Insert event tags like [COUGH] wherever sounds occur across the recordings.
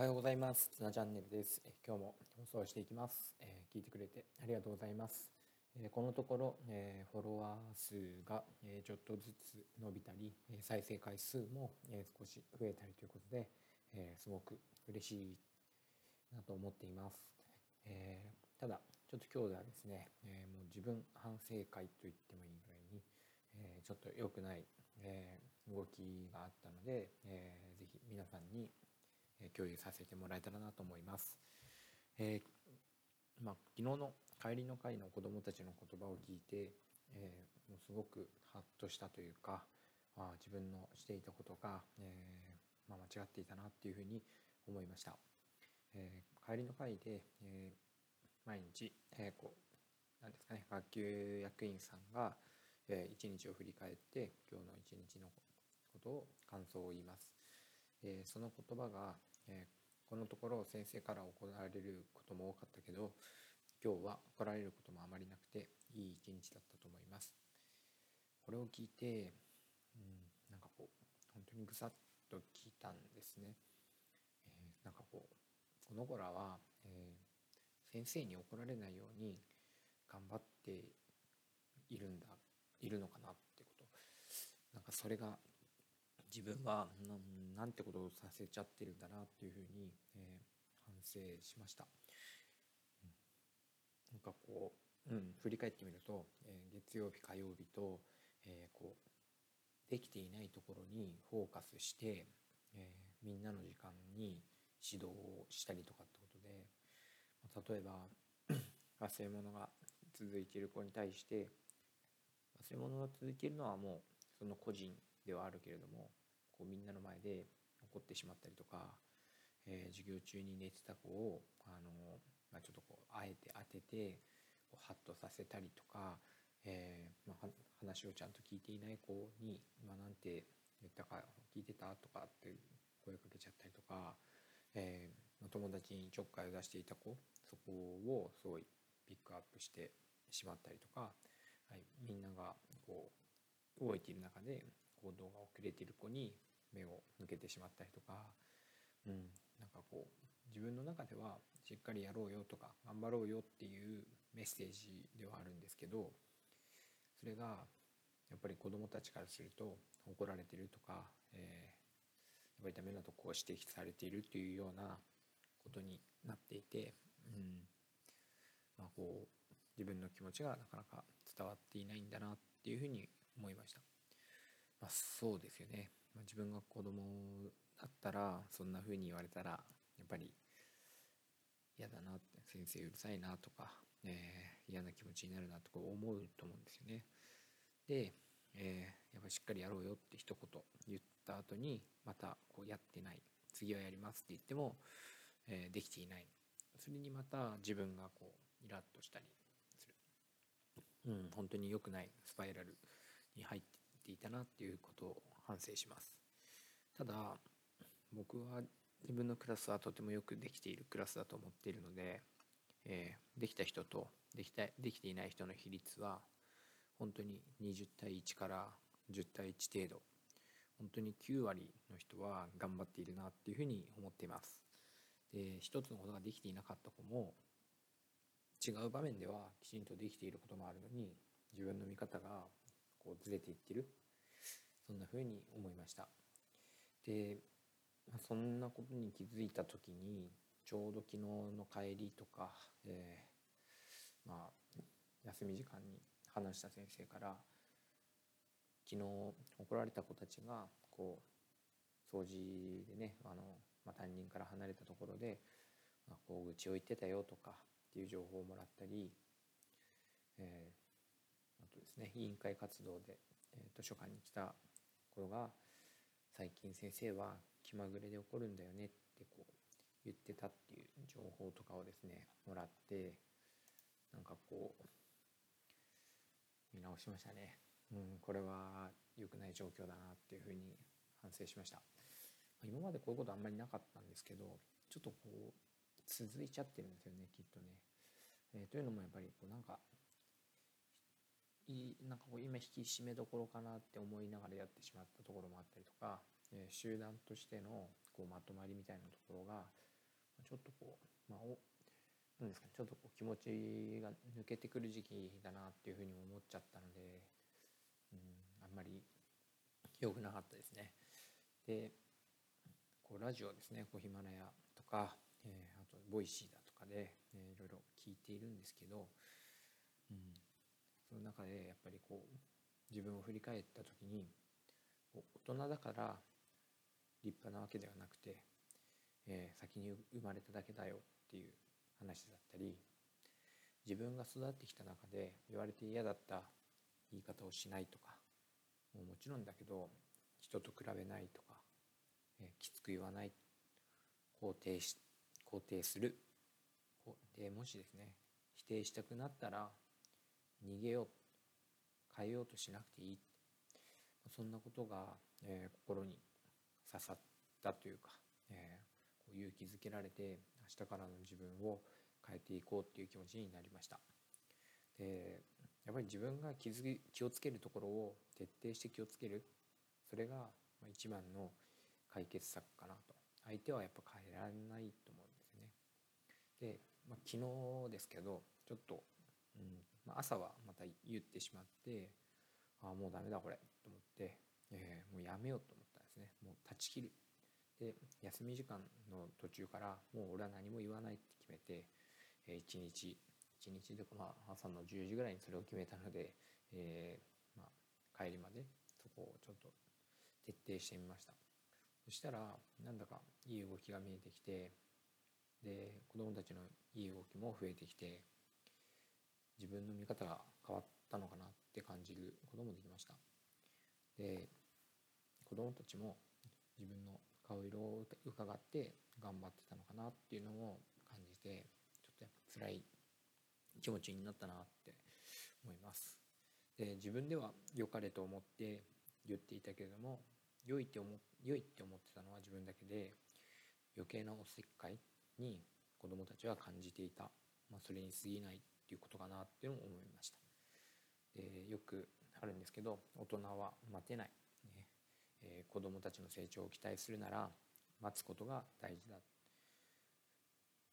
おはようございます。つなチャンネルです。え今日も放送していきます、えー、聞いてくれてありがとうございます。えー、このところ、えー、フォロワー数が、えちょっとずつ伸びたり、え再生回数も、え少し増えたりということで、えすごく嬉しいなと思っています。えただ、ちょっと今日ではですね、えもう自分反省会と言ってもいいぐらいに、えちょっと良くない、え動きがあったので、えー、ぜひ皆さんに共有させてもらえたらなと思います。えー、まあ、昨日の帰りの会の子どもたちの言葉を聞いて、えー、もうすごくハッとしたというかあ自分のしていたことが、えー、まあ、間違っていたなっていうふうに思いました。え帰りの会で、え毎日、えこうなんですかね学級役員さんが、えー、一日を振り返って今日の一日のことを感想を言います。えその言葉がえー、このところ先生から怒られることも多かったけど今日は怒られることもあまりなくていい一日だったと思います。これを聞いて、うん、なんかこう本当にぐさっと聞いたんですね、えー、なんかこうこの子らは、えー、先生に怒られないように頑張っているんだいるのかなってこと。なんかそれが自分はなんてことをさせちゃってるんだなっていうふうに、えー、反省しました。なんかこう、うん、振り返ってみると、えー、月曜日火曜日と、えー、こうできていないところにフォーカスして、えー、みんなの時間に指導をしたりとかってことで例えば [CLEARS THROAT] 忘れ物が続いている子に対して忘れ物が続いているのはもうその個人ではあるけれどもこうみんなの前で怒ってしまったりとか、えー、授業中に寝てた子をあの、まあ、ちょっとこうあえて当ててこうハッとさせたりとか、えー、まあ、話をちゃんと聞いていない子に「今なんて言ったか聞いてた?」とかって声かけちゃったりとか、えー、友達にちょっかいを出していた子そこをすごいピックアップしてしまったりとか、はい、みんながこう動いている中で行動が遅れている子に目を向けてしまったりとか、うん、なんかこう自分の中ではしっかりやろうよとか頑張ろうよっていうメッセージではあるんですけどそれがやっぱり子どもたちからすると怒られてるとか、えー、やっぱりダメなとこを指摘されているっていうようなことになっていて、うんまあ、こう自分の気持ちがなかなか伝わっていないんだなっていうふうに思いました。まあ、そうですよね。まあ、自分が子供だったらそんな風に言われたらやっぱり嫌だなって先生うるさいなとか、えー、嫌な気持ちになるなとか思うと思うんですよね。で、えー、やっぱりしっかりやろうよって一言言った後にまたこうやってない次はやりますって言っても、えー、できていないそれにまた自分がこうイラッとしたりする、うん、本当に良くないスパイラルに入っていたなっていうことを反省します。ただ僕は自分のクラスはとてもよくできているクラスだと思っているので、えー、できた人とできたできていない人の比率は本当に20対1から10対1程度本当に9割の人は頑張っているなっていうふうに思っています。で一つのことができていなかった子も違う場面ではきちんとできていることもあるのに自分の見方がこうずれていってる。そんな風に思いました。で、そんなことに気づいた時にちょうど昨日の帰りとか、えー、まあ休み時間に話した先生から昨日怒られた子たちがこう掃除でねあの、まあ、担任から離れたところで、まあ、こう愚痴を言ってたよとかっていう情報をもらったり、えあとですね委員会活動で、えー、図書館に来た子が「最近先生は気まぐれで怒るんだよね」ってこう言ってたっていう情報とかをですねもらってなんかこう見直しましたね。うん、これは良くない状況だなっていうふうに反省しました。今までこういうことあんまりなかったんですけどちょっとこう続いちゃってるんですよねきっとね。えー、というのもやっぱりこうなんかいなんかこう今引き締めどころかなって思いながらやってしまったところもあったりとか、えー、集団としてのこうまとまりみたいなところがちょっとこう、まあ、おなんですかねちょっとこう気持ちが抜けてくる時期だなっていうふうに思っちゃったので、うん、あんまり良くなかったですね。でこうラジオですねこうヒマラヤとか、えー、あと Voicy だとかで、えー、いろいろ聞いているんですけど、うん、その中でやっぱりこう自分を振り返った時に大人だから立派なわけではなくて、えー、先に生まれただけだよっていう話だったり自分が育ってきた中で言われて嫌だった言い方をしないとかもうもちろんだけど人と比べないとか、えー、きつく言わない肯定し肯定するでもしですね否定したくなったら逃げよう変えようとしなくていい。そんなことが、えー、心に刺さったというか、えー、こう勇気づけられて明日からの自分を変えていこうっていう気持ちになりました。でやっぱり自分が気づき気をつけるところを徹底して気をつける。それが一番の解決策かなと。相手はやっぱ変えられないと思うんですよね。で、まあ、昨日ですけどちょっと、うん。まあ、朝はまた言ってしまってああもうダメだこれと思って、えー、もうやめようと思ったんですね。もう断ち切る。で休み時間の途中からもう俺は何も言わないって決めて、えー、1日1日でまあ朝の10時ぐらいにそれを決めたので、えー、まあ、帰りまでそこをちょっと徹底してみました。そしたらなんだかいい動きが見えてきてで子供たちのいい動きも増えてきて自分の見方が変わったのかなって感じることもできました。で子供たちも自分の顔色を伺って頑張ってたのかなっていうのを感じてちょっとやっぱ辛い気持ちになったなって思います。で自分では良かれと思って言っていたけれども良いって思良いって思ってたのは自分だけで余計なおせっかいに子供たちは感じていた、まあ、それに過ぎないっていうことかなっていうのも思いました。でよくあるんですけど大人は待てない、ね。えー、子供たちの成長を期待するなら待つことが大事だ、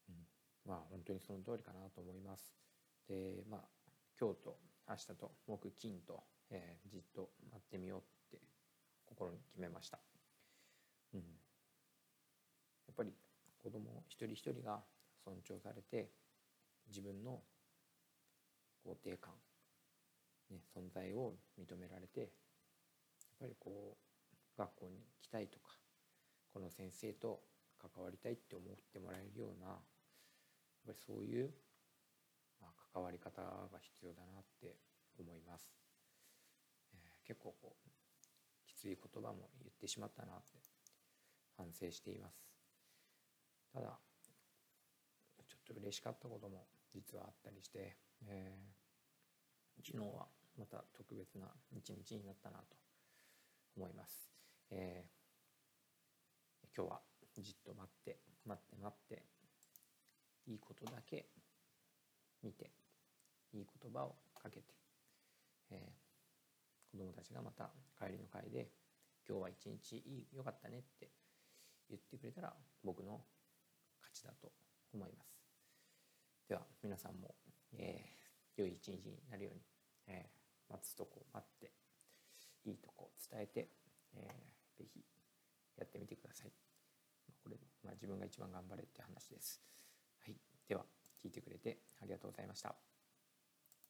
うん、まあ本当にその通りかなと思います。でまあ今日と明日と木金と、えー、じっと待ってみようって心に決めました、うん、やっぱり子供一人一人が尊重されて自分の肯定感、ね、存在を認められてやっぱりこう学校に行きたいとかこの先生と関わりたいって思ってもらえるようなやっぱりそういう、まあ、関わり方が必要だなって思います、えー、結構こうきつい言葉も言ってしまったなって反省しています。ただちょっと嬉しかったことも実はあったりして、え、昨日はまた特別な一日になったなと思います、えー、今日はじっと待って待って待っていいことだけ見ていい言葉をかけて、えー、子供たちがまた帰りの会で「今日は一日いいかったね」って言ってくれたら僕の勝ちだと思います。では皆さんも、えー、良い一日になるように、えー、待つとこ待っていいとこ伝えて、えー、ぜひやってみてください。これ、まあ、自分が一番頑張れって話です。はい、では聞いてくれてありがとうございました。